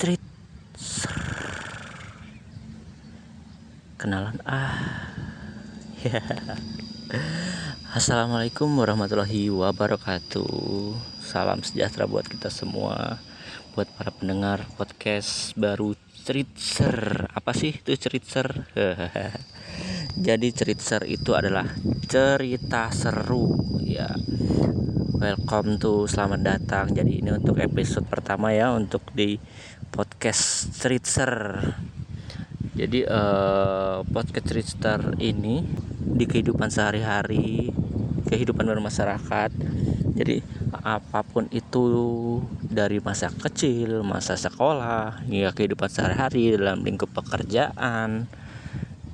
Street. Kenalan. Ah. Ya Assalamualaikum warahmatullahi wabarakatuh. Salam sejahtera buat kita semua. Buat para pendengar podcast baru Ceritser Apa sih itu Ceritser? Jadi Ceritser itu adalah cerita seru. Ya. Welcome to selamat datang. Jadi ini untuk episode pertama ya untuk di podcast Streetser. Jadi uh, podcast Streetser ini di kehidupan sehari-hari, kehidupan bermasyarakat. Jadi apa pun itu dari masa kecil, masa sekolah, ya kehidupan sehari-hari dalam lingkup pekerjaan.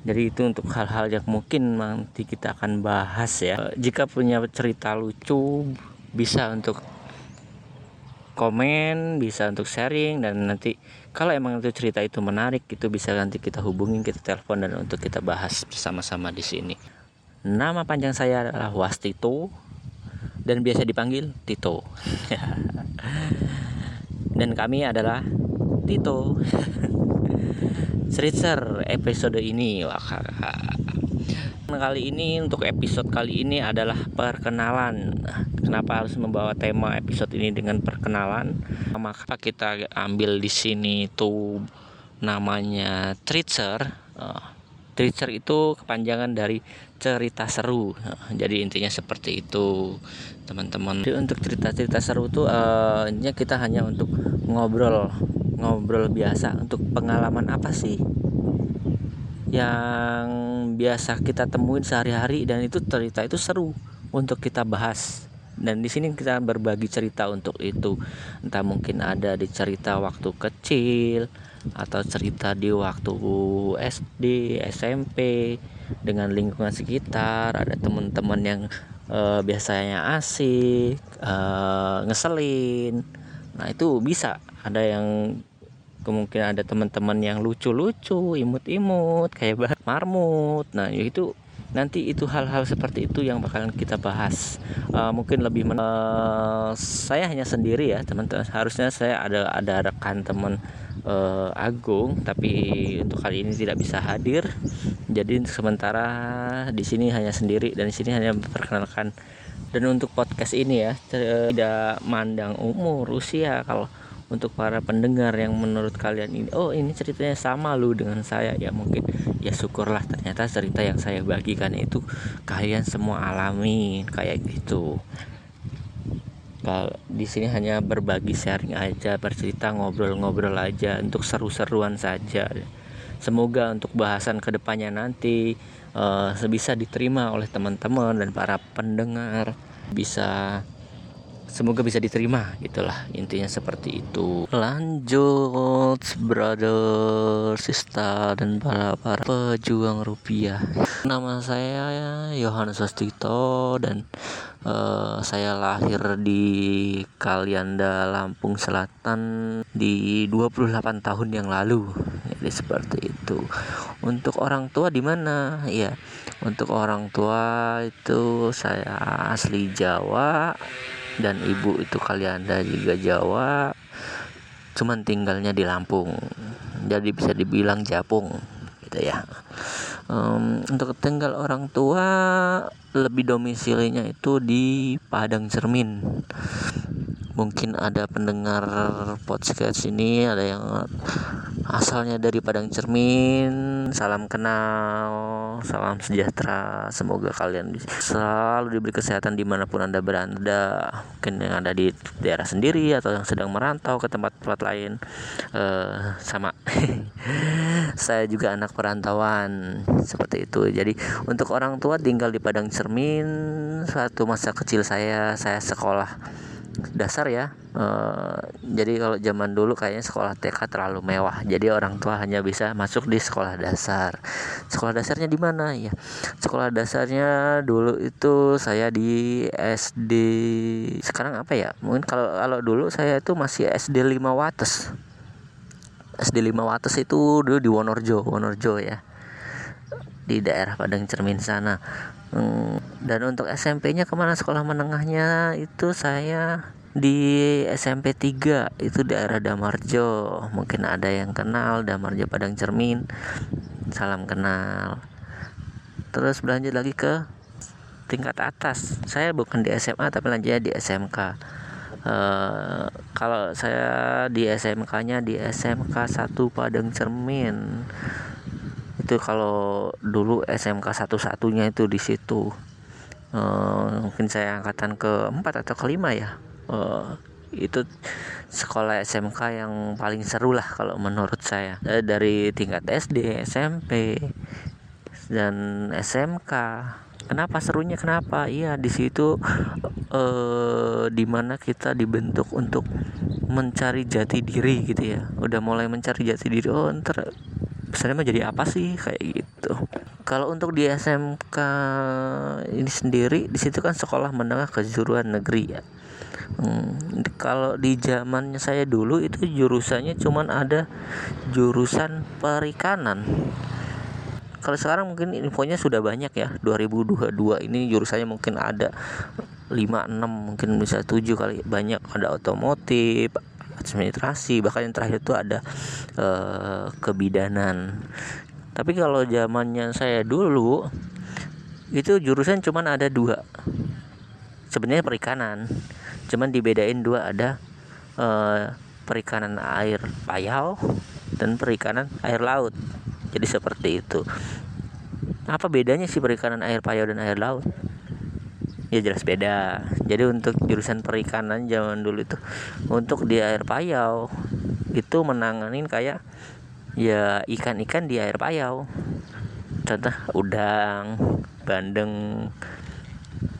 Jadi itu untuk hal-hal yang mungkin nanti kita akan bahas ya. Jika punya cerita lucu bisa untuk komen bisa untuk sharing dan nanti kalau emang itu cerita itu menarik itu bisa nanti kita hubungin kita telepon dan untuk kita bahas bersama-sama di sini. Nama panjang saya adalah Wastito dan biasa dipanggil Tito. Dan kami adalah Tito. Sritzer episode ini wah kali ini untuk episode kali ini adalah perkenalan. Kenapa harus membawa tema episode ini dengan perkenalan? Maka kita ambil di sini tuh namanya Treacher. Uh, Treacher itu kepanjangan dari cerita seru. Uh, jadi intinya seperti itu teman-teman. Untuk cerita-cerita seru tuh uh, kita hanya untuk ngobrol ngobrol biasa. Untuk pengalaman apa sih yang biasa kita temuin sehari-hari dan itu cerita itu seru untuk kita bahas. Dan di sini kita berbagi cerita untuk itu. Entah mungkin ada di cerita waktu kecil atau cerita di waktu SD SMP dengan lingkungan sekitar ada teman-teman yang uh, biasanya asik uh, ngeselin. Nah itu bisa. Ada yang kemungkinan ada teman-teman yang lucu-lucu imut-imut kayak marmut. Nah itu nanti itu hal-hal seperti itu yang bakalan kita bahas. Uh, mungkin lebih men uh, saya hanya sendiri ya teman-teman. Harusnya saya ada ada rekan teman uh, Agung tapi untuk kali ini tidak bisa hadir. Jadi sementara di sini hanya sendiri dan di sini hanya memperkenalkan. Dan untuk podcast ini ya tidak mandang umur usia. Kalau untuk para pendengar yang menurut kalian ini oh ini ceritanya sama lu dengan saya. Ya mungkin ya syukurlah ternyata cerita yang saya bagikan itu kalian semua alami kayak gitu. Di sini hanya berbagi sharing aja bercerita ngobrol-ngobrol aja untuk seru-seruan saja. Semoga untuk bahasan ke depannya nanti uh, sebisa diterima oleh teman-teman dan para pendengar. Bisa semoga bisa diterima gitulah intinya seperti itu. Lanjut brother sister dan para para pejuang rupiah. Nama saya Yohanes Wastito dan uh, saya lahir di Kalianda Lampung Selatan di 28 tahun yang lalu. Jadi seperti itu. Untuk orang tua di mana? Ya untuk orang tua itu saya asli Jawa dan ibu itu kalian ada juga Jawa cuman tinggalnya di Lampung. Jadi bisa dibilang Japung gitu ya. Um, untuk tinggal orang tua lebih domisilinya itu di Padang Cermin. Mungkin ada pendengar podcast ini ada yang asalnya dari Padang Cermin. Salam kenal salam sejahtera. Semoga kalian selalu diberi kesehatan di mana pun anda berada. Mungkin yang ada di daerah sendiri atau yang sedang merantau ke tempat-tempat lain. Uh, sama. Saya juga anak perantauan. Seperti itu. Jadi untuk orang tua tinggal di Padang Cermin suatu masa kecil saya saya sekolah dasar ya. E, jadi kalau zaman dulu kayaknya sekolah TK terlalu mewah. Jadi orang tua hanya bisa masuk di sekolah dasar. Sekolah dasarnya di mana? Ya sekolah dasarnya dulu itu saya di SD sekarang apa ya? Mungkin kalau kalau dulu saya itu masih SD 5 Wates. SD 5 Wates itu dulu di Wonorjo Wonorjo ya. Di daerah Padang Cermin sana dan untuk SMP-nya ke mana? Sekolah menengahnya itu saya di SMP 3 itu daerah Damarjo. Mungkin ada yang kenal Damarjo Padang Cermin. Salam kenal. Terus berlanjut lagi ke tingkat atas. Saya bukan di SMA tapi lanjutnya di SMK uh, eh, kalau saya di SMK nya di SMK 1 Padang Cermin itu kalau dulu SMK satu-satunya itu di situ. Uh, mungkin saya angkatan keempat atau kelima ya. Uh, itu sekolah SMK yang paling seru lah kalau menurut saya. Dari tingkat SD SMP dan SMK kenapa serunya? Kenapa? Iya di situ eh di mana kita dibentuk untuk mencari jati diri gitu ya. Udah mulai mencari jati diri oh ntar pesannya mau jadi apa sih? Kayak gitu. Kalau untuk di SMK ini sendiri di situ kan sekolah menengah kejuruan negeri ya. Hmm, kalau di zamannya saya dulu itu jurusannya cuman ada jurusan perikanan. Kalau sekarang mungkin infonya sudah banyak ya. 2022 ini jurusannya mungkin ada 5 6 mungkin bisa 7 kali banyak. Ada otomotif administrasi bahkan yang terakhir itu ada uh, kebidanan. Tapi kalau zamannya saya dulu itu jurusan cuman ada dua. Sebenarnya perikanan cuman dibedain dua ada uh, perikanan air payau dan perikanan air laut. Jadi seperti itu. Apa bedanya sih perikanan air payau dan air laut ya jelas beda. Jadi untuk jurusan perikanan zaman dulu itu untuk di air payau itu menanganin kayak ya ikan-ikan di air payau. Contoh udang bandeng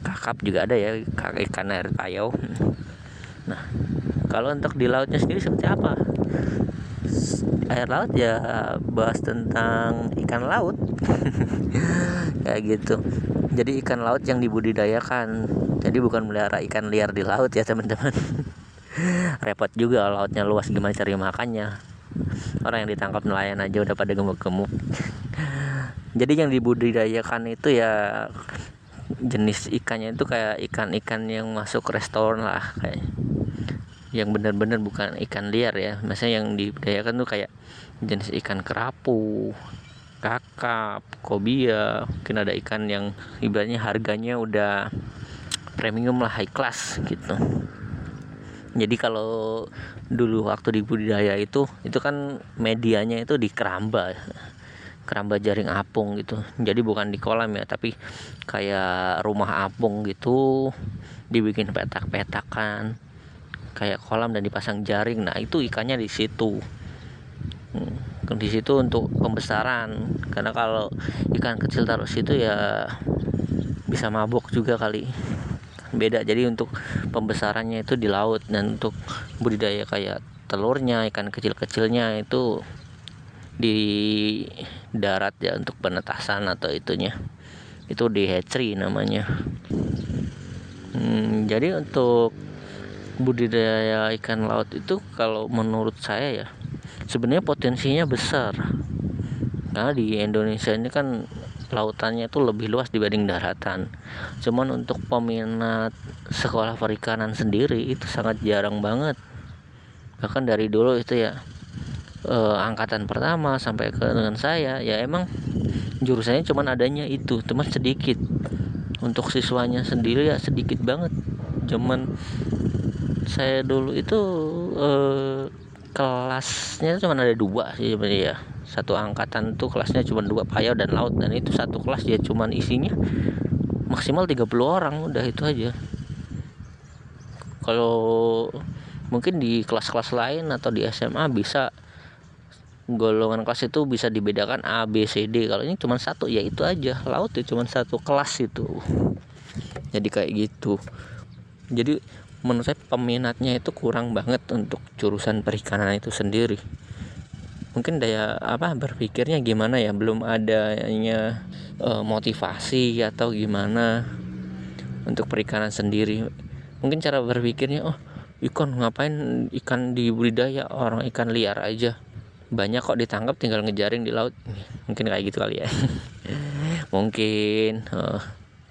kakap juga ada ya ikan air payau. Nah kalau untuk di lautnya sendiri seperti apa? Air laut ya bahas tentang ikan laut. Kayak gitu jadi ikan laut yang dibudidayakan. Jadi bukan melihara ikan liar di laut ya teman-teman. Repot juga lautnya luas gimana cari makannya? Orang yang ditangkap nelayan aja udah pada gemuk-gemuk. Jadi yang dibudidayakan itu ya jenis ikannya itu kayak ikan-ikan yang masuk restoran lah kayak yang benar-benar bukan ikan liar ya. Maksudnya yang dibudidayakan tuh kayak jenis ikan kerapu kakap, kobia, mungkin ada ikan yang ibaratnya harganya udah premium lah high class gitu. Jadi kalau dulu waktu di budidaya itu itu kan medianya itu di keramba keramba jaring apung gitu. Jadi bukan di kolam ya tapi kayak rumah apung gitu dibikin petak-petakan kayak kolam dan dipasang jaring. Nah itu ikannya di situ. Hmm di situ untuk pembesaran. Karena kalau ikan kecil taruh situ ya bisa mabuk juga kali. Beda. Jadi untuk pembesarannya itu di laut. Dan untuk budidaya kayak telurnya ikan kecil-kecilnya itu di darat ya untuk penetasan atau itunya. Itu di hatchery namanya. Hmm, jadi untuk budidaya ikan laut itu kalau menurut saya ya sebenarnya potensinya besar. Karena di Indonesia ini kan lautannya itu lebih luas dibanding daratan. Cuman untuk peminat sekolah perikanan sendiri itu sangat jarang banget. Bahkan dari dulu itu ya eh, angkatan pertama sampai ke dengan saya ya emang jurusannya cuman adanya itu cuman sedikit. Untuk siswanya sendiri ya sedikit banget. Cuman saya dulu itu eh, kelasnya cuma ada dua sih sebenarnya ya. Satu angkatan tuh kelasnya cuma dua payau dan laut dan itu satu kelas ya cuma isinya maksimal 30 orang udah itu aja. Kalau mungkin di kelas-kelas lain atau di SMA bisa golongan kelas itu bisa dibedakan A B C D. Kalau ini cuma satu ya itu aja. Laut ya cuma satu kelas itu. Jadi kayak gitu. Jadi menurut saya peminatnya itu kurang banget untuk jurusan perikanan itu sendiri. Mungkin daya apa berpikirnya gimana ya? Belum adanya e, motivasi atau gimana untuk perikanan sendiri. Mungkin cara berpikirnya oh ikan ngapain ikan di budidaya orang ikan liar aja. Banyak kok ditangkap tinggal ngejaring di laut. Mungkin kayak gitu kali ya. Mungkin uh,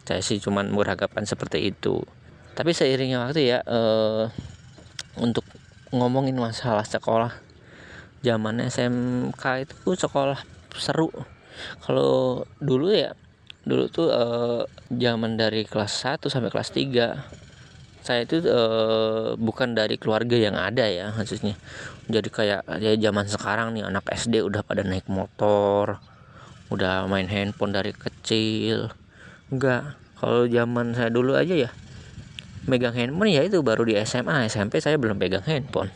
saya sih cuman beranggapan seperti itu tapi seiringnya waktu ya uh, untuk ngomongin masalah sekolah zaman SMK itu sekolah seru. Kalau dulu ya dulu tuh eh, zaman dari kelas 1 sampai kelas 3 saya itu eh, bukan dari keluarga yang ada ya maksudnya jadi kayak ya zaman sekarang nih anak SD udah pada naik motor udah main handphone dari kecil. Enggak kalau zaman saya dulu aja ya megang handphone ya itu baru di SMA SMP saya belum pegang handphone.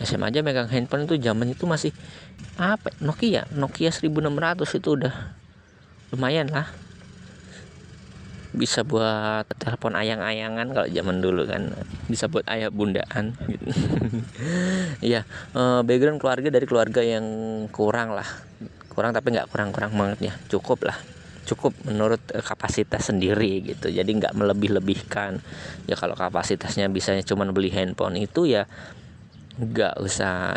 SMA aja megang handphone itu zaman itu masih apa? Nokia. Nokia 1600 itu udah lumayan lah. Bisa buat telepon ayang-ayangan kalau zaman dulu kan. Bisa buat ayah bundaan. Gitu ya background keluarga dari keluarga yang kurang lah. Kurang tapi nggak kurang-kurang banget ya. Cukup lah cukup menurut eh, kapasitas sendiri gitu. Jadi nggak melebih-lebihkan. Ya kalau kapasitasnya bisanya cuma beli handphone itu ya nggak usah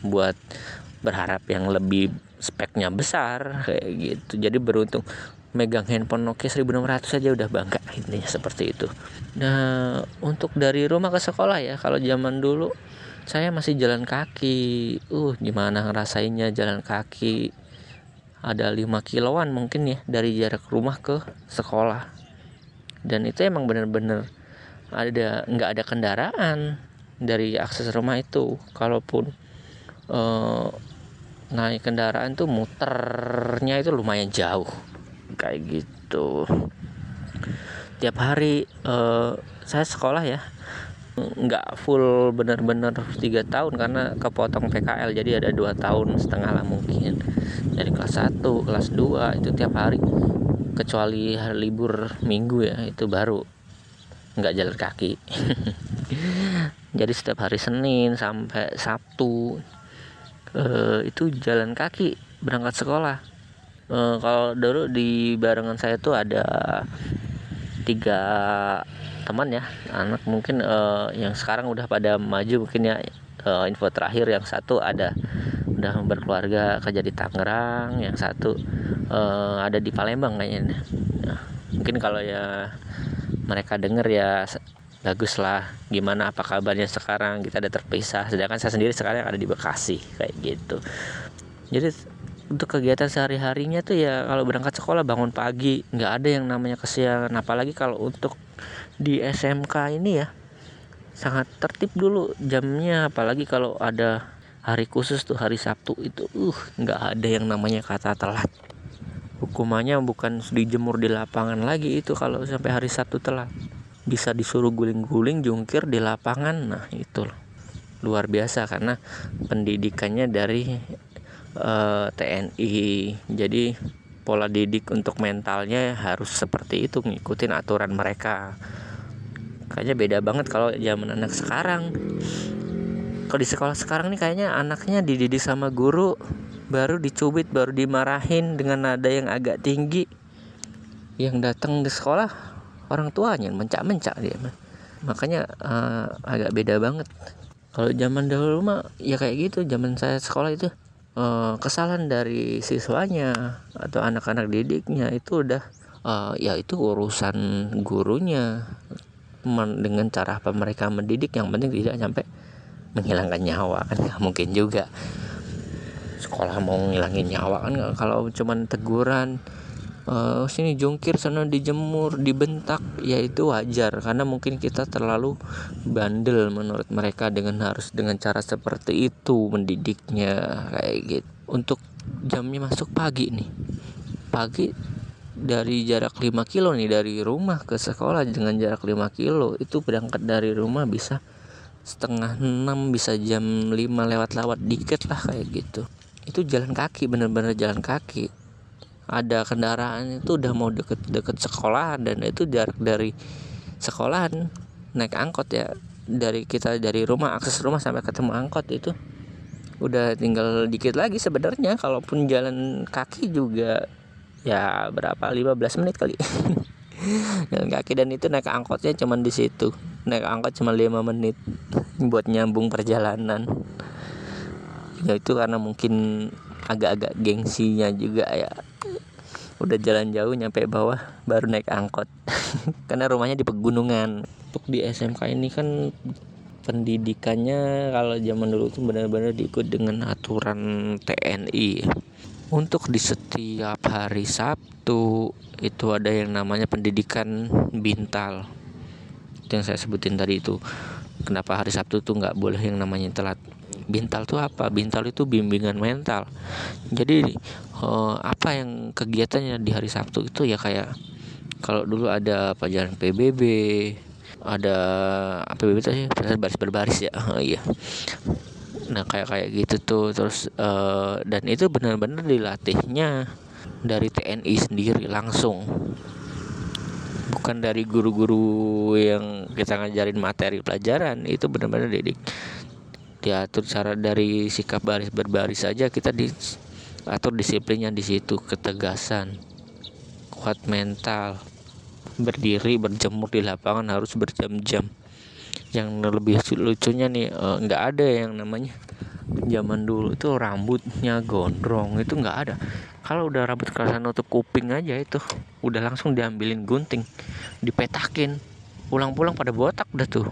buat berharap yang lebih speknya besar kayak gitu. Jadi beruntung megang handphone Nokia 1600 saja udah bangga intinya seperti itu. Nah untuk dari rumah ke sekolah ya kalau zaman dulu saya masih jalan kaki. Uh gimana ngerasainnya jalan kaki ada 5 kiloan mungkin ya dari jarak rumah ke sekolah. Dan itu emang bener-bener ada nggak ada kendaraan dari akses rumah itu. Kalaupun uh, naik kendaraan tuh muternya itu lumayan jauh. Kayak gitu. Tiap hari uh, saya sekolah ya nggak full bener-bener tiga tahun karena kepotong PKL jadi ada dua tahun setengah lah mungkin. Dari kelas 1 kelas 2 itu tiap hari. Kecuali hari libur minggu ya itu baru nggak jalan kaki. Jadi setiap hari Senin sampai Sabtu uh, itu jalan kaki berangkat sekolah. Uh, kalau dulu di barengan saya tuh ada tiga teman ya. Anak mungkin uh, yang sekarang udah pada maju mungkin ya. Uh, info terakhir yang satu ada udah berkeluarga kerja di Tangerang yang satu uh, ada di Palembang kayaknya. Nah, mungkin kalau ya mereka denger ya bagus lah. Gimana apa kabarnya sekarang? Kita ada terpisah. Sedangkan saya sendiri sekarang ada di Bekasi kayak gitu. Jadi untuk kegiatan sehari-harinya tuh ya kalau berangkat sekolah bangun pagi. Nggak ada yang namanya kesiangan. Apalagi kalau untuk di SMK ini ya. Sangat tertib dulu jamnya apalagi kalau ada hari khusus tuh hari Sabtu itu uh nggak ada yang namanya kata telat. Hukumannya bukan dijemur di lapangan lagi itu kalau sampai hari Sabtu telat. Bisa disuruh guling-guling jungkir di lapangan nah itu luar biasa karena pendidikannya dari uh, eh, TNI jadi pola didik untuk mentalnya harus seperti itu ngikutin aturan mereka kayaknya beda banget kalau zaman anak sekarang. Kalau di sekolah sekarang nih kayaknya anaknya dididik sama guru baru dicubit baru dimarahin dengan nada yang agak tinggi. Yang datang di sekolah orang tuanya mencak-mencak dia makanya uh, agak beda banget. Kalau zaman dahulu mah ya kayak gitu. Zaman saya sekolah itu uh, kesalahan dari siswanya atau anak-anak didiknya itu udah uh, ya itu urusan gurunya dengan cara apa mereka mendidik yang penting tidak sampai menghilangkan nyawa kan nggak mungkin juga. Sekolah mau ngilangin nyawa kan kalau cuman teguran uh, sini jungkir sana dijemur dibentak ya itu wajar. Karena mungkin kita terlalu bandel menurut mereka dengan harus dengan cara seperti itu mendidiknya kayak gitu. Untuk jamnya masuk pagi nih. Pagi dari jarak 5 kilo nih dari rumah ke sekolah dengan jarak 5 kilo itu berangkat dari rumah bisa setengah 6 bisa jam 5 lewat-lewat dikit lah kayak gitu. Itu jalan kaki bener-bener jalan kaki. Ada kendaraan itu udah mau deket-deket sekolah dan itu jarak dari sekolahan naik angkot ya. Dari kita dari rumah akses rumah sampai ketemu angkot itu udah tinggal dikit lagi sebenarnya kalaupun jalan kaki juga ya berapa? 15 menit kali. Jalan kaki. Dan itu naik angkotnya cuman di situ. Naik angkot cuma 5 menit buat nyambung perjalanan. Ya itu karena mungkin agak-agak gengsinya juga ya. Udah jalan jauh nyampe bawah baru naik angkot. Karena rumahnya di pegunungan. Untuk di SMK ini kan pendidikannya kalau zaman dulu tuh benar-benar diikut dengan aturan TNI untuk di setiap hari Sabtu itu ada yang namanya pendidikan bintal. Itu yang saya sebutin tadi itu. Kenapa hari Sabtu tuh nggak boleh yang namanya telat? Bintal tuh apa? Bintal itu bimbingan mental. Jadi eh, apa yang kegiatannya di hari Sabtu itu ya kayak kalau dulu ada pelajaran PBB ada PBB itu sih? Baris berbaris ya. Iya nah kayak kayak gitu tuh. Terus uh, dan itu benar-benar dilatihnya dari TNI sendiri langsung. Bukan dari guru-guru yang kita ngajarin materi pelajaran. Itu benar-benar didik diatur cara dari sikap baris berbaris saja kita diatur disiplinnya di situ. Ketegasan kuat mental berdiri berjemur di lapangan harus berjam-jam yang lebih lucunya nih eh, nggak ada yang namanya zaman dulu itu rambutnya gondrong itu nggak ada. Kalau udah rambut kerasa nutup kuping aja itu udah langsung diambilin gunting dipetakin pulang-pulang pada botak udah tuh.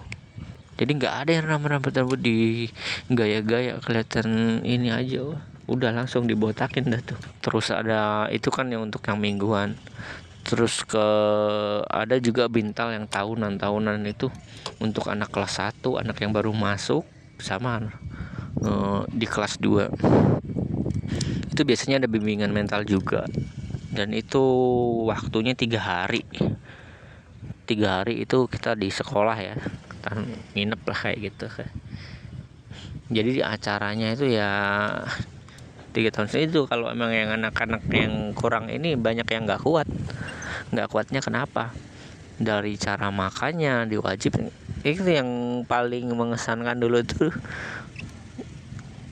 Jadi nggak ada yang rambut rambut di gaya-gaya kelihatan ini aja udah langsung dibotakin dah tuh. Terus ada itu kan yang untuk yang mingguan terus ke ada juga bintal yang tahunan tahunan itu untuk anak kelas 1 anak yang baru masuk sama uh, di kelas 2 itu biasanya ada bimbingan mental juga. Dan itu waktunya tiga hari. Tiga hari itu kita di sekolah ya kita nginep lah kayak gitu. Jadi acaranya itu ya tiga tahun itu kalau emang yang anak-anak yang kurang ini banyak yang nggak kuat. Nggak kuatnya kenapa? Dari cara makannya diwajib itu yang paling mengesankan dulu tuh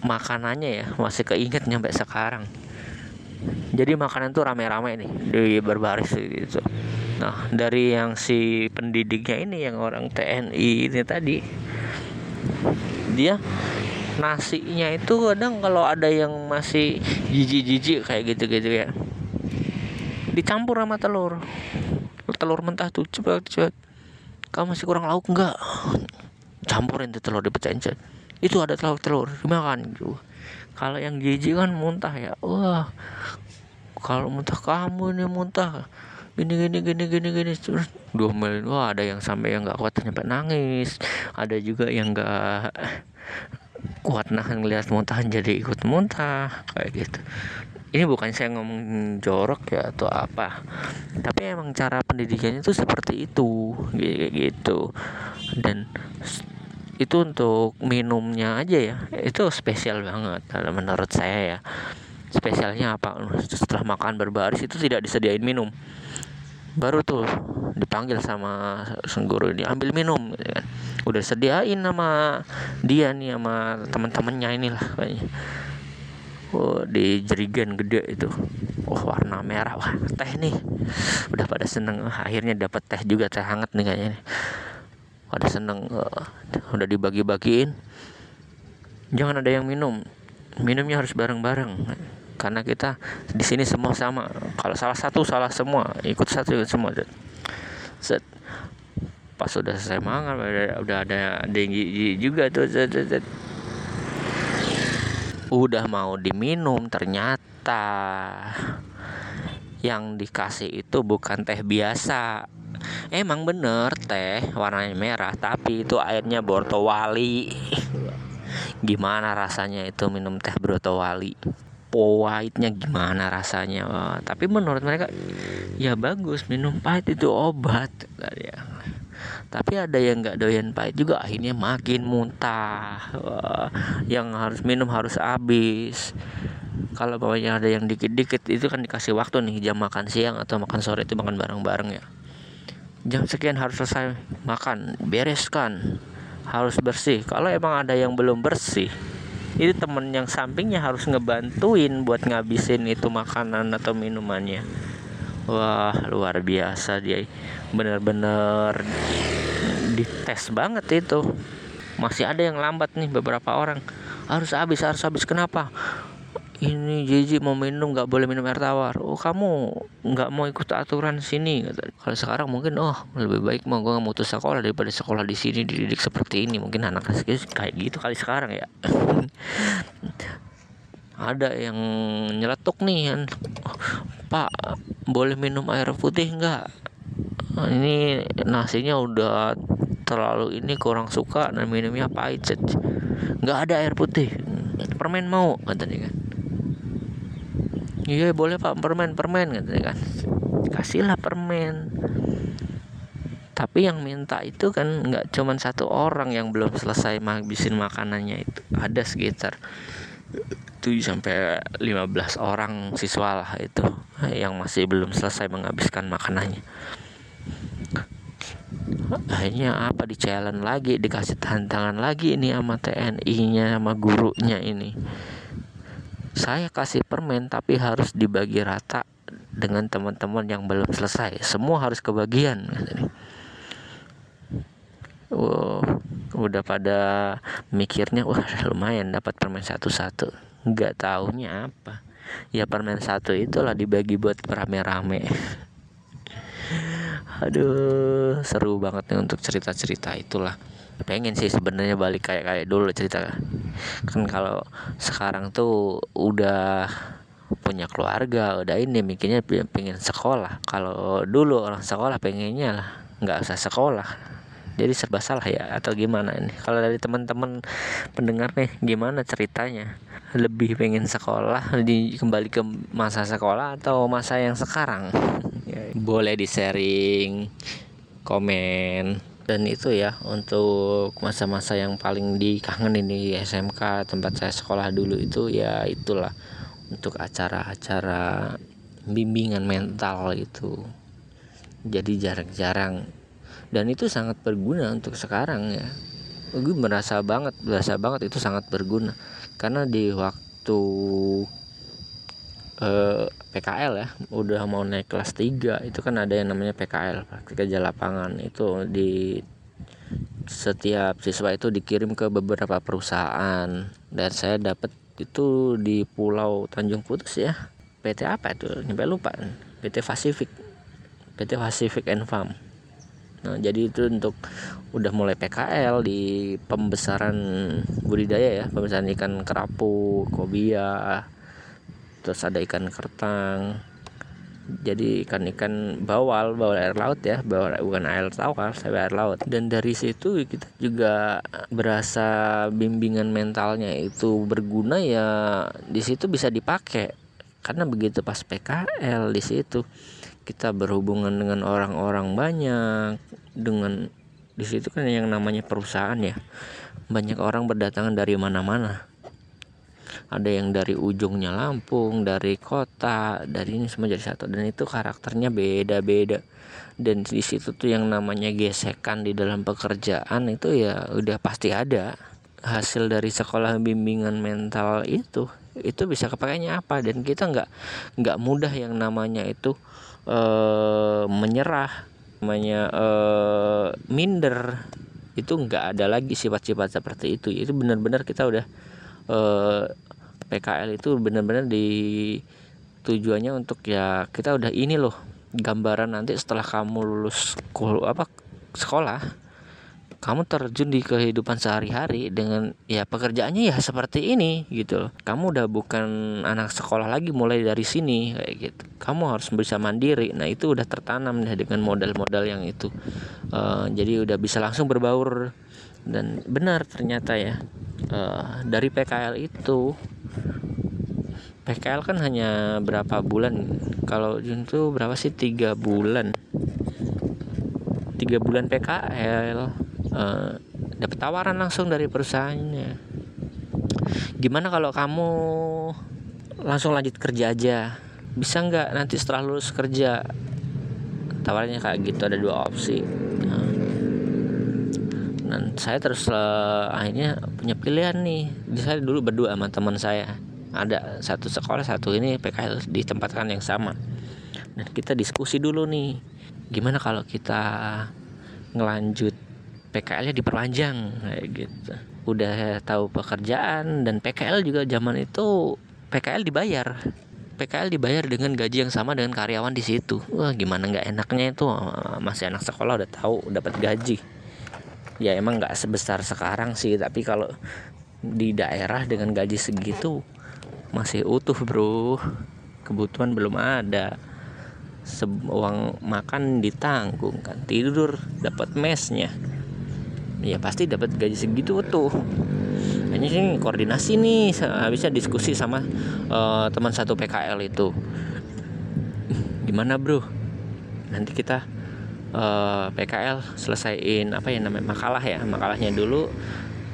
makanannya ya masih keinget nyampe sekarang. Jadi makanan tuh rame-rame nih di berbaris gitu. Nah dari yang si pendidiknya ini yang orang TNI ini tadi dia nasinya itu kadang kalau ada yang masih jijik-jijik kayak gitu-gitu ya dicampur sama telur. Telur mentah tuh coba coba kamu masih kurang lauk enggak campurin tuh telur dipecahin cet. Itu ada telur telur dimakan. Gitu kalau yang jijik kan muntah ya. Wah kalau muntah kamu nih muntah. Gini gini gini gini gini. Terus menit wah ada yang sampai yang nggak kuat sampai nangis. Ada juga yang nggak kuat nahan ngeliat muntahan jadi ikut muntah kayak gitu. Ini bukan saya ngomong jorok ya atau apa tapi emang cara pendidikannya itu seperti itu gitu. Dan itu untuk minumnya aja ya itu spesial banget kalau menurut saya ya. Spesialnya apa? Setelah makan berbaris itu tidak disediain minum. Baru tuh dipanggil sama sengguru ini ambil minum gitu kan udah sediain sama dia nih sama teman-temannya inilah kayaknya. Oh, di jerigen gede itu. Oh warna merah. Wah teh nih. Udah pada seneng. Akhirnya dapat teh juga teh hangat nih kayaknya nih. Pada seneng uh, udah dibagi-bagiin. Jangan ada yang minum. Minumnya harus bareng-bareng. Karena kita di sini semua sama. Kalau salah satu salah semua. Ikut satu ikut semua. Set pas sudah selesai mangan udah, udah ada denggi juga tuh udah mau diminum ternyata. Yang dikasih itu bukan teh biasa. Emang bener teh warnanya merah tapi itu airnya bortowali gimana rasanya itu minum teh bortowali pahitnya gimana rasanya? Tapi menurut mereka ya bagus minum pahit itu obat ya tapi ada yang nggak doyan pahit juga akhirnya makin muntah. Wah, yang harus minum harus habis. Kalau bawahnya ada yang dikit-dikit itu kan dikasih waktu nih jam makan siang atau makan sore itu makan bareng-bareng ya. Jam sekian harus selesai makan bereskan. Harus bersih. Kalau emang ada yang belum bersih itu temen yang sampingnya harus ngebantuin buat ngabisin itu makanan atau minumannya wah luar biasa dia bener-bener dites banget itu. Masih ada yang lambat nih beberapa orang. Harus habis harus habis. Kenapa? Ini Jiji mau minum nggak boleh minum air tawar. Oh kamu nggak mau ikut aturan sini kalau sekarang mungkin oh lebih baik mau gue mutus sekolah daripada sekolah di sini dididik seperti ini. Mungkin anak kayak gitu kali sekarang ya ada yang nyeletuk nih kan pak boleh minum air putih nggak? Ini nasinya udah terlalu ini kurang suka dan minumnya pahit nggak ada air putih. Permen mau katanya kan. Iya boleh pak. Permen permen katanya kan. Kasihlah permen. Tapi yang minta itu kan nggak cuma satu orang yang belum selesai ngabisin makanannya itu. Ada sekitar 7 sampai 15 orang siswa lah itu yang masih belum selesai menghabiskan makanannya. Akhirnya apa di challenge lagi dikasih tantangan lagi ini sama TNI nya sama gurunya ini. Saya kasih permen tapi harus dibagi rata dengan teman-teman yang belum selesai. Semua harus kebagian wow udah pada mikirnya wah lumayan dapat permen satu-satu nggak taunya apa. Ya permen satu itulah dibagi buat rame-rame. Aduh seru banget nih untuk cerita-cerita itulah. Pengen sih sebenarnya balik kayak kayak dulu cerita. Kan kalau sekarang tuh udah punya keluarga udah ini mikirnya pengen sekolah. Kalau dulu orang sekolah pengennya lah nggak usah sekolah. Jadi serba salah ya atau gimana ini? Kalau dari teman-teman pendengar nih gimana ceritanya lebih pengen sekolah di kembali ke masa sekolah atau masa yang sekarang? Ya, boleh di sharing komen. Dan itu ya untuk masa-masa yang paling dikangenin di SMK tempat saya sekolah dulu itu ya itulah. Untuk acara-acara bimbingan mental itu jadi jarang-jarang. Dan itu sangat berguna untuk sekarang ya. Gue merasa banget berasa banget itu sangat berguna karena di waktu eh, PKL ya udah mau naik kelas 3 itu kan ada yang namanya PKL praktik kerja lapangan. Itu di setiap siswa itu dikirim ke beberapa perusahaan. Dan saya dapat itu di Pulau Tanjung Putus ya. PT apa itu? Nyampe lupa. PT Pacific PT Pacific and Farm Nah, jadi itu untuk udah mulai PKL di pembesaran budidaya ya, pembesaran ikan kerapu, kobia, terus ada ikan kertang. Jadi ikan-ikan bawal bawal air laut ya bawal bukan air tawar tapi air laut. Dan dari situ kita juga berasa bimbingan mentalnya itu berguna ya di situ bisa dipakai. Karena begitu pas PKL di situ kita berhubungan dengan orang-orang banyak dengan di situ kan yang namanya perusahaan ya. Banyak orang berdatangan dari mana-mana. Ada yang dari ujungnya Lampung dari kota dari ini semua jadi satu. Dan itu karakternya beda-beda. Dan di situ tuh yang namanya gesekan di dalam pekerjaan itu ya udah pasti ada. Hasil dari sekolah bimbingan mental itu itu bisa kepakainya apa? Dan kita nggak nggak mudah yang namanya itu e, menyerah namanya e, minder itu nggak ada lagi sifat-sifat seperti itu. Itu benar-benar kita udah e, PKL itu benar-benar di tujuannya untuk ya kita udah ini loh gambaran nanti setelah kamu lulus sekolah, apa sekolah kamu terjun di kehidupan sehari-hari dengan ya pekerjaannya ya seperti ini gitu. Kamu udah bukan anak sekolah lagi mulai dari sini kayak gitu. Kamu harus bisa mandiri. Nah, itu udah tertanam ya dengan modal-modal yang itu. Uh, jadi udah bisa langsung berbaur dan benar ternyata ya. Uh, dari PKL itu PKL kan hanya berapa bulan kalau tuh berapa sih tiga bulan tiga bulan PKL uh, eh, dapat tawaran langsung dari perusahaannya. Gimana kalau kamu langsung lanjut kerja aja? Bisa nggak nanti setelah lulus kerja? Tawarannya kayak gitu ada dua opsi. Nah, dan saya terus uh, akhirnya punya pilihan nih. Saya dulu berdua sama teman saya. Ada satu sekolah satu ini PKL ditempatkan yang sama. Dan kita diskusi dulu nih gimana kalau kita ngelanjut PKL-nya diperpanjang? Kayak gitu. Udah tahu pekerjaan dan PKL juga zaman itu PKL dibayar. PKL dibayar dengan gaji yang sama dengan karyawan di situ. Wah gimana nggak enaknya itu? Masih anak sekolah udah tahu dapat gaji. Ya emang nggak sebesar sekarang sih tapi kalau di daerah dengan gaji segitu masih utuh bro. Kebutuhan belum ada uang makan ditanggung kan. Tidur dapat mesnya. Ya pasti dapat gaji segitu tuh. Hanya sih koordinasi nih bisa diskusi sama uh, teman satu PKL itu. Gimana bro? Nanti kita uh, eh, PKL selesaiin apa ya namanya makalah ya makalahnya dulu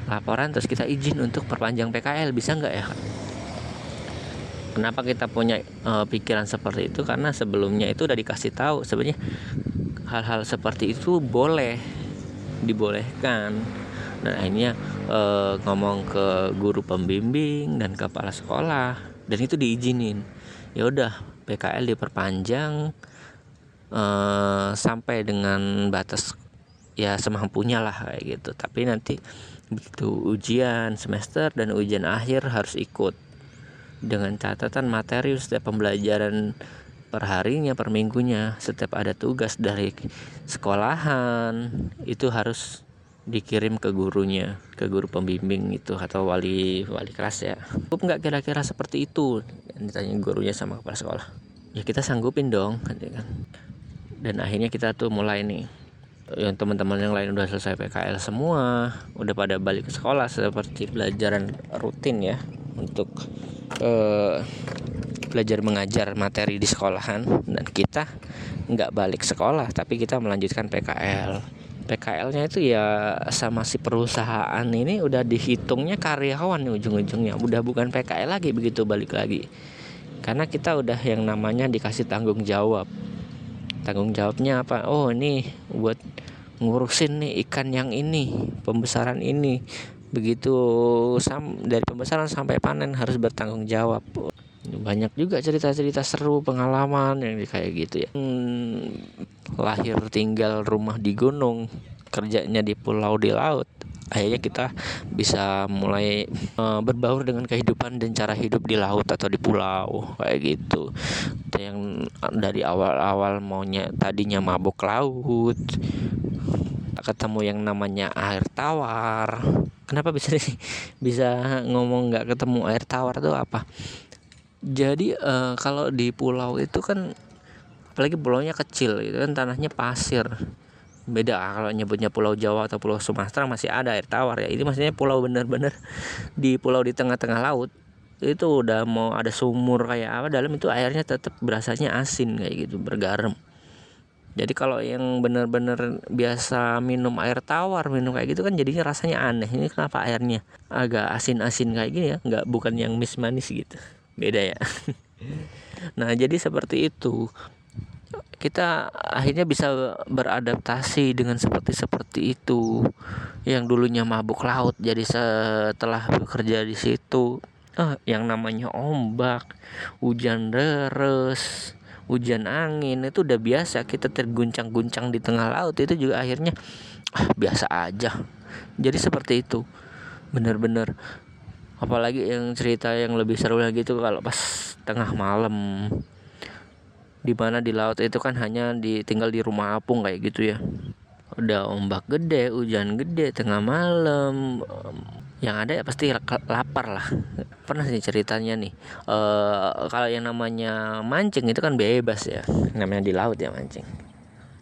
laporan terus kita izin untuk perpanjang PKL bisa nggak ya kenapa kita punya uh, pikiran seperti itu? Karena sebelumnya itu udah dikasih tahu sebenarnya hal-hal seperti itu boleh dibolehkan. Dan akhirnya e, ngomong ke guru pembimbing dan kepala sekolah dan itu diizinin. Ya udah PKL diperpanjang e, sampai dengan batas ya semampunya lah kayak gitu. Tapi nanti begitu ujian semester dan ujian akhir harus ikut dengan catatan materi setiap pembelajaran perharinya per minggunya setiap ada tugas dari sekolahan itu harus dikirim ke gurunya ke guru pembimbing itu atau wali wali kelas ya. Cukup nggak kira-kira seperti itu? Yang ditanya gurunya sama kepala sekolah. Ya kita sanggupin dong kan. Dan akhirnya kita tuh mulai nih yang teman-teman yang lain udah selesai PKL semua udah pada balik ke sekolah seperti pelajaran rutin ya untuk uh, belajar mengajar materi di sekolahan. Dan kita nggak balik sekolah tapi kita melanjutkan PKL PKL-nya itu ya sama si perusahaan ini udah dihitungnya karyawan nih ujung-ujungnya. Udah bukan PKL lagi begitu balik lagi. Karena kita udah yang namanya dikasih tanggung jawab tanggung jawabnya apa? Oh ini buat ngurusin nih ikan yang ini pembesaran ini. Begitu sam dari pembesaran sampai panen harus bertanggung jawab. Banyak juga cerita-cerita seru pengalaman yang kayak gitu ya. Hmm, lahir tinggal rumah di gunung kerjanya di pulau di laut akhirnya kita bisa mulai uh, berbaur dengan kehidupan dan cara hidup di laut atau di pulau kayak gitu. Yang dari awal-awal maunya tadinya mabuk laut ketemu yang namanya air tawar. Kenapa bisa bisa ngomong nggak ketemu air tawar tuh apa? Jadi uh, kalau di pulau itu kan apalagi pulaunya kecil itu kan tanahnya pasir beda kalau nyebutnya pulau Jawa atau pulau Sumatera masih ada air tawar ya. Ini maksudnya pulau bener-bener di pulau di tengah-tengah laut itu udah mau ada sumur kayak apa dalam itu airnya tetap berasanya asin kayak gitu bergaram. Jadi kalau yang bener-bener biasa minum air tawar minum kayak gitu kan jadinya rasanya aneh. Ini kenapa airnya agak asin-asin kayak gini ya? Nggak bukan yang mis manis gitu. Beda ya. Nah jadi seperti itu kita akhirnya bisa beradaptasi dengan seperti seperti itu. Yang dulunya mabuk laut jadi setelah bekerja di situ ah yang namanya ombak hujan deras hujan angin itu udah biasa. Kita terguncang-guncang di tengah laut itu juga akhirnya ah, biasa aja. Jadi seperti itu. Benar-benar. Apalagi yang cerita yang lebih seru lagi itu kalau pas tengah malam di mana di laut itu kan hanya ditinggal di rumah apung kayak gitu ya. Udah ombak gede hujan gede tengah malam. Yang ada ya pasti lapar lah. Pernah sih ceritanya nih. E, kalau yang namanya mancing itu kan bebas ya. Namanya di laut ya mancing.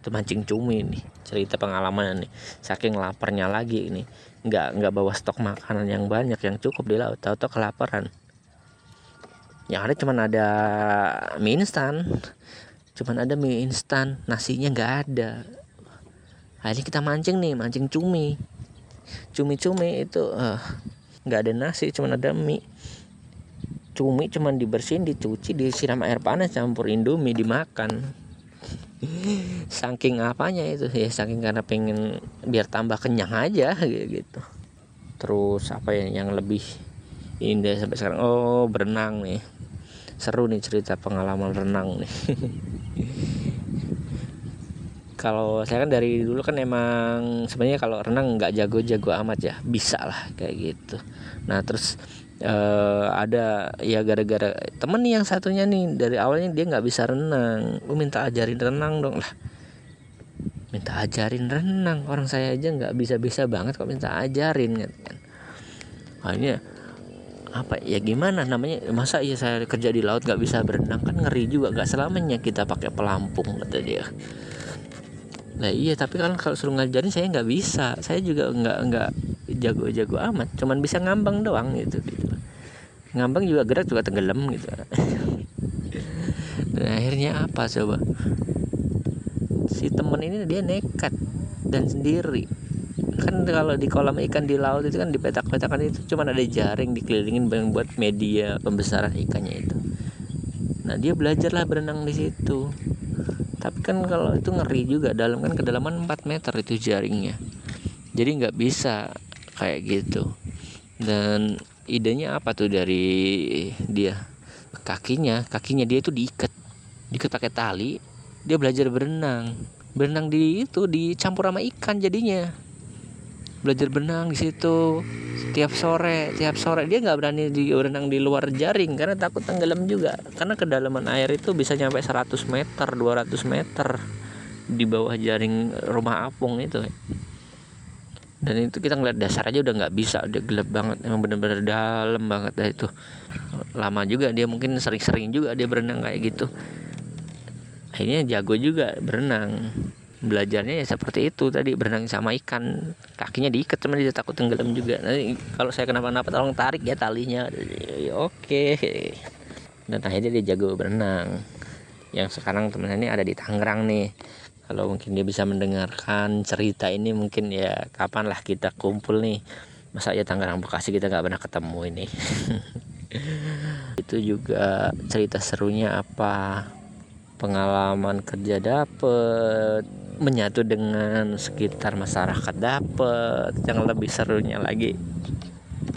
Itu mancing cumi nih cerita pengalaman nih. Saking laparnya lagi ini nggak nggak bawa stok makanan yang banyak yang cukup di laut. Tahu-tahu kelaparan. Yang ada cuman ada mie instan cuman ada mie instan nasinya nggak ada. Akhirnya kita mancing nih mancing cumi. Cumi-cumi itu uh, nggak ada nasi cuman ada mie. Cumi cuman dibersihin dicuci disiram air panas campur indomie dimakan. Saking apanya itu? Ya saking karena pengen biar tambah kenyang aja gitu. Terus apa ya yang lebih indah sampai sekarang? Oh berenang nih seru nih cerita pengalaman renang nih. Kalau saya kan dari dulu kan emang sebenarnya kalau renang nggak jago-jago amat ya bisa lah kayak gitu. Nah terus uh, ada ya gara-gara temen yang satunya nih dari awalnya dia nggak bisa renang. Lu minta ajarin renang dong lah. Minta ajarin renang? Orang saya aja nggak bisa bisa banget kok minta ajarin kan akhirnya apa ya gimana? Namanya masa iya saya kerja di laut nggak bisa berenang? Kan ngeri juga nggak selamanya kita pakai pelampung kata dia. Nah iya tapi kan kalau suruh ngajarin saya nggak bisa. Saya juga nggak nggak jago-jago amat. Cuman bisa ngambang doang gitu. Gitu ngambang juga gerak juga tenggelam gitu. Dan akhirnya apa coba? Si temen ini dia nekat dan sendiri kan kalau di kolam ikan di laut itu kan di petak-petakan itu cuma ada jaring dikelilingin buat media pembesaran ikannya itu. Nah dia belajarlah berenang di situ. Tapi kan kalau itu ngeri juga dalam kan kedalaman 4 meter itu jaringnya. Jadi nggak bisa kayak gitu. Dan idenya apa tuh dari dia? Kakinya kakinya dia itu diikat. Diikat pakai tali dia belajar berenang. Berenang di itu dicampur sama ikan jadinya belajar berenang di situ. Tiap sore tiap sore. Dia nggak berani di berenang di luar jaring karena takut tenggelam juga. Karena kedalaman air itu bisa nyampe 100 meter 200 meter di bawah jaring rumah apung itu. Dan itu kita ngeliat dasar aja udah nggak bisa. Udah gelap banget. Emang bener-bener dalam banget dah itu. Lama juga dia mungkin sering-sering juga dia berenang kayak gitu. Akhirnya jago juga berenang belajarnya ya seperti itu tadi berenang sama ikan. Kakinya diikat cuma dia takut tenggelam juga. Nanti kalau saya kenapa-napa tolong tarik ya talinya. Ya, oke. Dan akhirnya dia jago berenang. Yang sekarang temennya ada di Tangerang nih. Kalau mungkin dia bisa mendengarkan cerita ini mungkin ya kapan lah kita kumpul nih. Masa ya Tangerang Bekasi kita nggak pernah ketemu ini? Itu juga cerita serunya apa pengalaman kerja dapet menyatu dengan sekitar masyarakat dapet yang lebih serunya lagi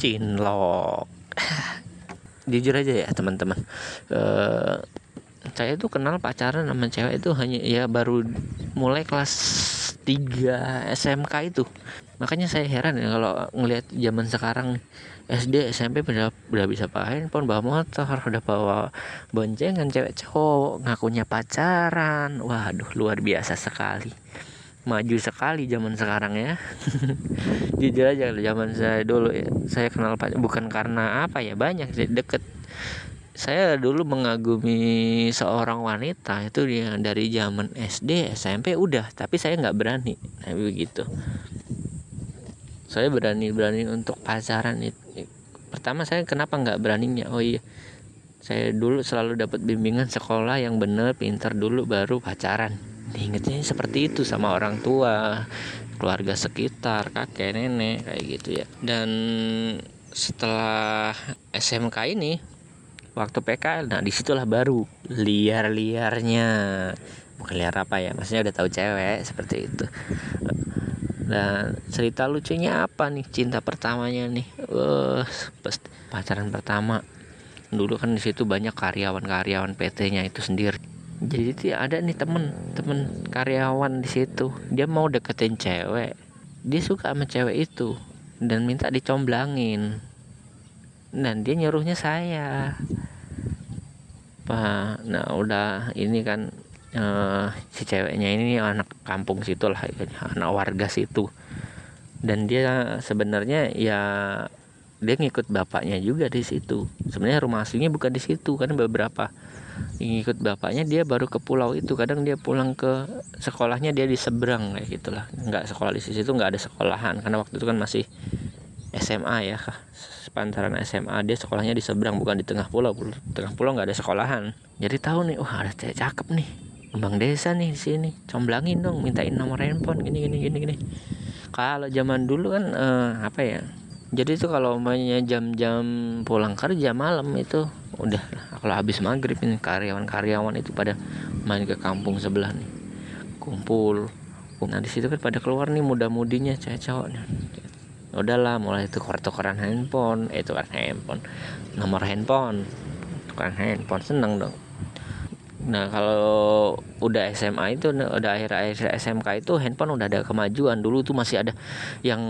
cinlok. Jujur aja ya teman-teman. Uh, saya tuh kenal pacaran sama cewek itu hanya ya baru mulai kelas 3 SMK itu. Makanya saya heran ya kalau ngelihat zaman sekarang SD SMP udah udah bisa bawa handphone bawa motor udah bawa boncengan cewek cowok ngakunya pacaran. Waduh luar biasa sekali. Maju sekali zaman sekarang ya. Jujur aja zaman saya dulu ya saya kenal pacar bukan karena apa ya banyak deket. Saya dulu mengagumi seorang wanita itu dia dari zaman SD SMP udah. Tapi saya nggak berani nah begitu saya berani berani untuk pacaran pertama saya kenapa nggak beraninya? Oh iya. Saya dulu selalu dapat bimbingan sekolah yang bener pintar dulu baru pacaran. Ingetnya seperti itu sama orang tua keluarga sekitar kakek nenek kayak gitu ya. Dan setelah SMK ini waktu PKL nah di situlah baru liar-liarnya liar apa ya maksudnya udah tahu cewek seperti itu Nah, cerita lucunya apa nih cinta pertamanya nih? Uh, pacaran pertama. Dulu kan di situ banyak karyawan-karyawan PT-nya itu sendiri. Jadi itu ada nih temen temen karyawan di situ. Dia mau deketin cewek. Dia suka sama cewek itu dan minta dicomblangin. Dan dia nyuruhnya saya. Pak, nah udah ini kan uh, si ceweknya ini anak kampung situ lah anak warga situ. Dan dia sebenarnya ya dia ngikut bapaknya juga di situ. Sebenarnya rumah aslinya bukan di situ kan beberapa ngikut bapaknya dia baru ke pulau itu. Kadang dia pulang ke sekolahnya dia di seberang kayak gitulah. Nggak sekolah di situ nggak ada sekolahan. Karena waktu itu kan masih SMA ya sepantaran SMA dia sekolahnya di seberang bukan di tengah pulau. Tengah pulau nggak ada sekolahan. Jadi tahu nih wah ada cewek cakep nih bang desa nih di sini. Comblangin dong mintain nomor handphone gini gini gini gini. Kalau zaman dulu kan eh, apa ya jadi itu kalau mainnya jam-jam pulang kerja malam itu udah kalau habis maghrib ini karyawan-karyawan itu pada main ke kampung sebelah nih. Kumpul. Nah di situ kan pada keluar nih muda-mudinya cewek-cewek udahlah mulai itu tukeran handphone eh tukeran handphone nomor handphone. Tukeran handphone seneng dong Nah kalau udah SMA itu udah akhir-akhir SMK itu handphone udah ada kemajuan. Dulu tuh masih ada yang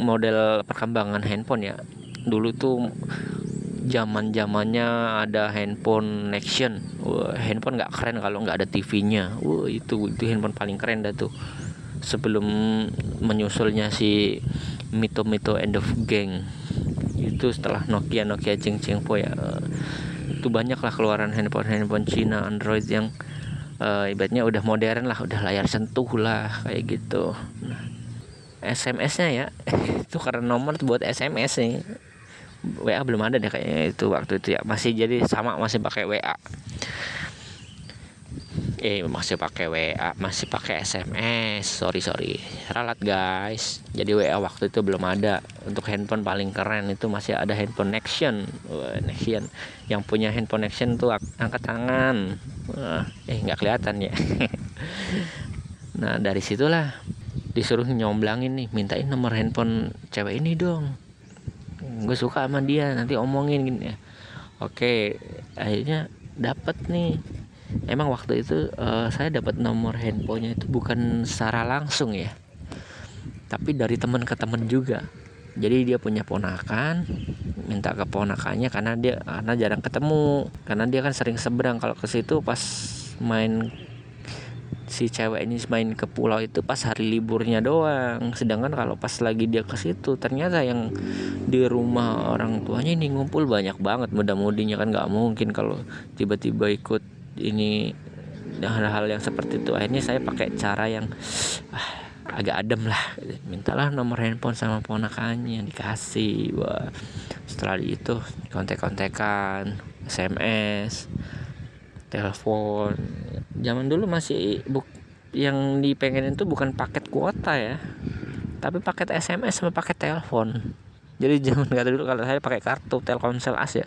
model perkembangan handphone ya. Dulu tuh zaman zamannya ada handphone wah handphone nggak keren kalau nggak ada TV-nya itu itu handphone paling keren dah tuh. Sebelum menyusulnya si Mito Mito End of Gang. Itu setelah Nokia Nokia Ceng Po ya itu banyak lah keluaran handphone handphone Cina Android yang uh, ibaratnya udah modern lah udah layar sentuh lah kayak gitu. Nah, SMS-nya ya itu karena nomor buat SMS nih WA belum ada deh kayaknya itu waktu itu ya. Masih jadi sama masih pakai WA eh masih pakai WA masih pakai SMS sorry sorry. Ralat guys. Jadi WA waktu itu belum ada. Untuk handphone paling keren itu masih ada handphone action Wah, action yang punya handphone action tuh angkat tangan. Eh nggak kelihatan ya. Nah dari situlah disuruh nyomblangin nih mintain nomor handphone cewek ini dong. Gue suka sama dia nanti omongin gini. Ya oke akhirnya dapat nih emang waktu itu uh, saya dapat nomor handphonenya itu bukan secara langsung ya tapi dari teman ke teman juga. Jadi dia punya ponakan minta ke ponakannya karena dia karena jarang ketemu. Karena dia kan sering seberang. Kalau ke situ pas main si cewek ini main ke pulau itu pas hari liburnya doang. Sedangkan kalau pas lagi dia ke situ ternyata yang di rumah orang tuanya ini ngumpul banyak banget. Mudah-mudinya kan nggak mungkin kalau tiba-tiba ikut ini hal-hal yang seperti itu. Akhirnya saya pakai cara yang ah, agak adem lah. Mintalah nomor handphone sama ponakannya dikasih. Wah setelah itu kontek-kontekan SMS telepon. Zaman dulu masih buk yang dipengenin tuh bukan paket kuota ya tapi paket SMS sama paket telepon. Jadi zaman kata dulu kalau saya pakai kartu Telkomsel As ya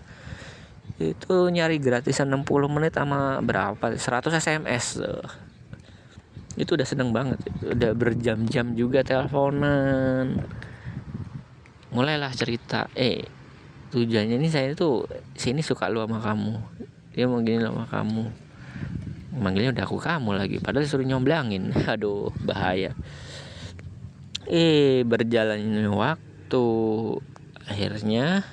itu nyari gratisan 60 menit sama berapa? 100 SMS itu udah seneng banget udah berjam-jam juga teleponan. Mulailah cerita eh tujuannya ini saya tuh sini suka lu sama kamu. Dia mau gini sama kamu. Manggilnya udah aku kamu lagi padahal suruh nyomblangin. Aduh bahaya. Eh berjalan waktu akhirnya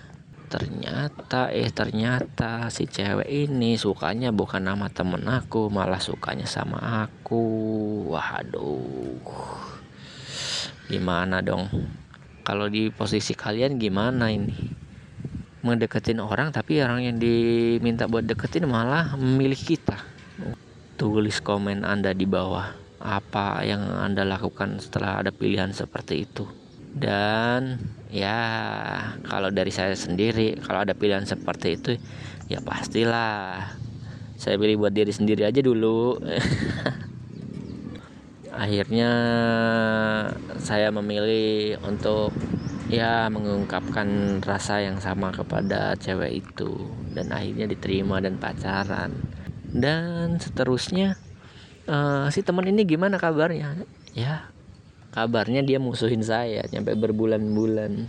ternyata eh ternyata si cewek ini sukanya bukan nama temen aku malah sukanya sama aku. Waduh. Gimana dong? Kalau di posisi kalian gimana ini? Mendeketin orang tapi orang yang diminta buat deketin malah memilih kita. Tulis komen anda di bawah. Apa yang anda lakukan setelah ada pilihan seperti itu dan ya kalau dari saya sendiri kalau ada pilihan seperti itu ya pastilah. Saya pilih buat diri sendiri aja dulu. Akhirnya saya memilih untuk ya mengungkapkan rasa yang sama kepada cewek itu. Dan akhirnya diterima dan pacaran. Dan seterusnya uh, si teman ini gimana kabarnya? Ya kabarnya dia musuhin saya nyampe berbulan-bulan.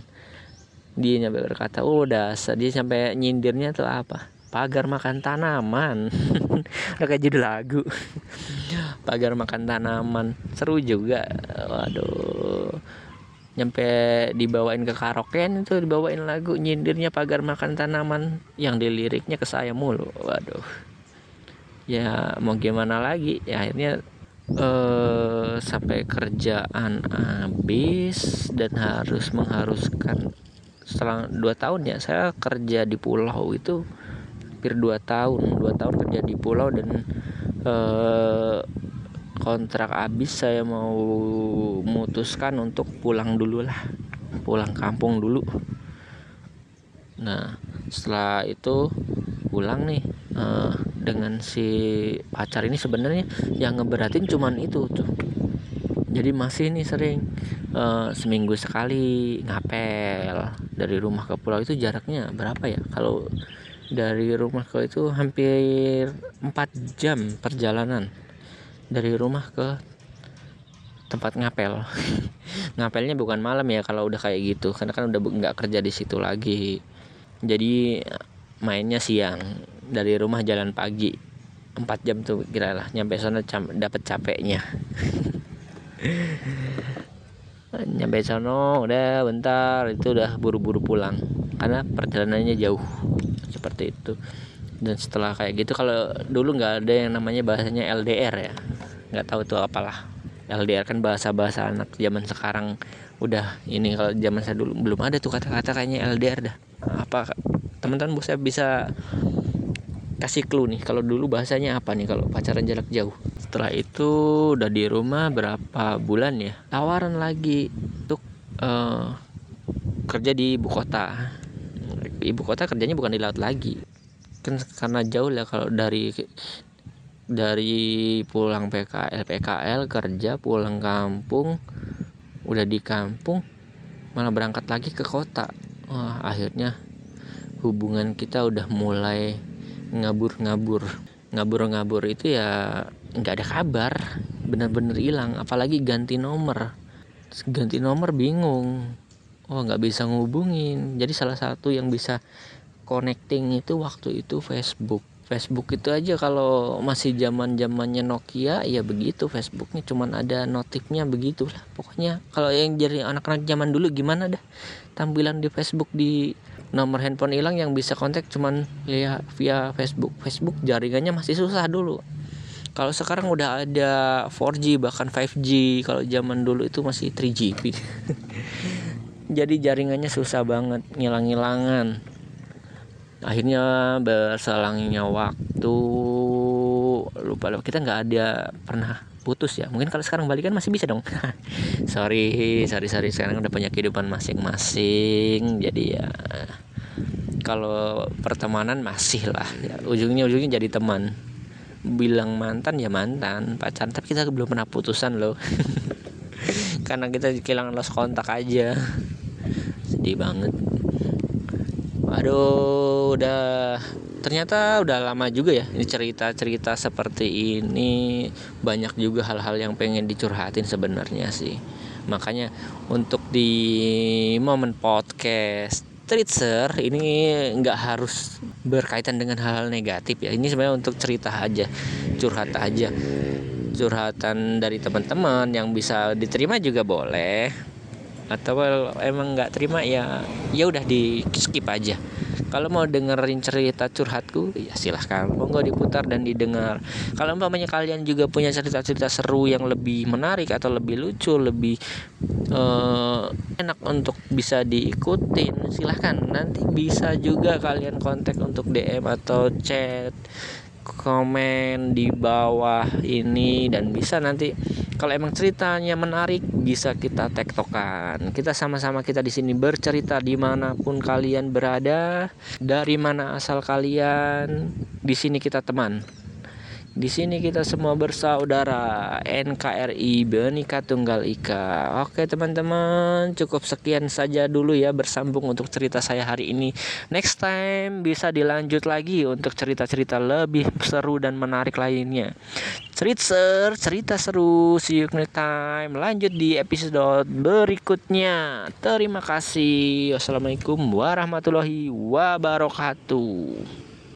Dia nyampe berkata oh dasar dia sampai nyindirnya tuh apa? Pagar makan tanaman. Udah kayak judul lagu. Pagar makan tanaman. Seru juga. Waduh. Nyampe dibawain ke karaokean itu dibawain lagu nyindirnya pagar makan tanaman. Yang diliriknya ke saya mulu. Waduh. Ya mau gimana lagi? Ya akhirnya uh, sampai kerjaan habis dan harus mengharuskan setelah dua tahun ya saya kerja di pulau itu hampir dua tahun dua tahun kerja di pulau dan uh, kontrak habis saya mau memutuskan untuk pulang dulu lah pulang kampung dulu nah setelah itu pulang nih uh, dengan si pacar ini sebenarnya yang ngeberatin cuman itu tuh. Jadi masih nih sering uh, seminggu sekali ngapel dari rumah ke pulau. Itu jaraknya berapa ya? Kalau dari rumah ke itu hampir 4 jam perjalanan dari rumah ke tempat ngapel. Ngapelnya bukan malam ya kalau udah kayak gitu karena kan udah nggak kerja di situ lagi jadi mainnya siang. Dari rumah jalan pagi. 4 jam tuh kira lah. Nyampe sana dapat capeknya. Nyampe sono udah bentar. Itu udah buru-buru pulang. Karena perjalanannya jauh. Seperti itu. Dan setelah kayak gitu kalau dulu nggak ada yang namanya bahasanya LDR ya. Nggak tahu tuh apalah. LDR kan bahasa-bahasa anak zaman sekarang udah ini kalau zaman saya dulu belum ada tuh kata-kata kayaknya LDR dah. Apa teman-teman bisa bisa kasih clue nih kalau dulu bahasanya apa nih kalau pacaran jarak jauh? Setelah itu udah di rumah berapa bulan ya? Tawaran lagi untuk uh, kerja di ibu kota. Ibu kota kerjanya bukan di laut lagi. Kan karena jauh lah kalau dari dari pulang PKL PKL kerja pulang kampung udah di kampung malah berangkat lagi ke kota. Wah akhirnya hubungan kita udah mulai ngabur-ngabur. Ngabur-ngabur itu ya nggak ada kabar bener-bener hilang. Apalagi ganti nomor. Ganti nomor bingung. Oh nggak bisa ngubungin. Jadi salah satu yang bisa connecting itu waktu itu Facebook Facebook itu aja. Kalau masih zaman zamannya Nokia ya begitu Facebooknya. Cuman ada notifnya begitu lah pokoknya kalau yang jadi anak-anak zaman dulu gimana dah? Tampilan di Facebook di nomor handphone hilang yang bisa kontak cuman ya via Facebook. Facebook jaringannya masih susah dulu. Kalau sekarang udah ada 4G bahkan 5G kalau zaman dulu itu masih 3GP jadi jaringannya susah banget ngilang-ngilangan akhirnya berselangnya waktu lupa lupa. Kita nggak ada pernah putus ya. Mungkin kalau sekarang balikan masih bisa dong. Sorry sorry sorry. Sekarang udah punya kehidupan masing-masing. Jadi ya kalau pertemanan masih lah ya, ujungnya ujungnya jadi teman. Bilang mantan ya mantan. Pacaran tapi kita belum pernah putusan loh. Karena kita kehilangan lost kontak aja. Sedih banget aduh udah ternyata udah lama juga ya ini cerita-cerita seperti ini. Banyak juga hal-hal yang pengen dicurhatin sebenarnya sih. Makanya untuk di momen podcast Tritzer ini nggak harus berkaitan dengan hal-hal negatif ya. Ini sebenarnya untuk cerita aja curhat aja. Curhatan dari teman-teman yang bisa diterima juga boleh atau emang nggak terima ya ya udah di skip aja. Kalau mau dengerin cerita curhatku ya silahkan. Monggo diputar dan didengar. Kalau umpamanya kalian juga punya cerita-cerita seru yang lebih menarik atau lebih lucu lebih uh, enak untuk bisa diikutin silahkan. Nanti bisa juga kalian kontak untuk DM atau chat komen di bawah ini dan bisa nanti kalau emang ceritanya menarik bisa kita tektokan. Kita sama-sama kita di sini bercerita di mana pun kalian berada dari mana asal kalian di sini kita teman di sini kita semua bersaudara NKRI Benika Tunggal Ika. Oke teman-teman, cukup sekian saja dulu ya bersambung untuk cerita saya hari ini. Next time bisa dilanjut lagi untuk cerita-cerita lebih seru dan menarik lainnya. Cerita cerita seru. See you next time. Lanjut di episode berikutnya. Terima kasih. Wassalamualaikum warahmatullahi wabarakatuh.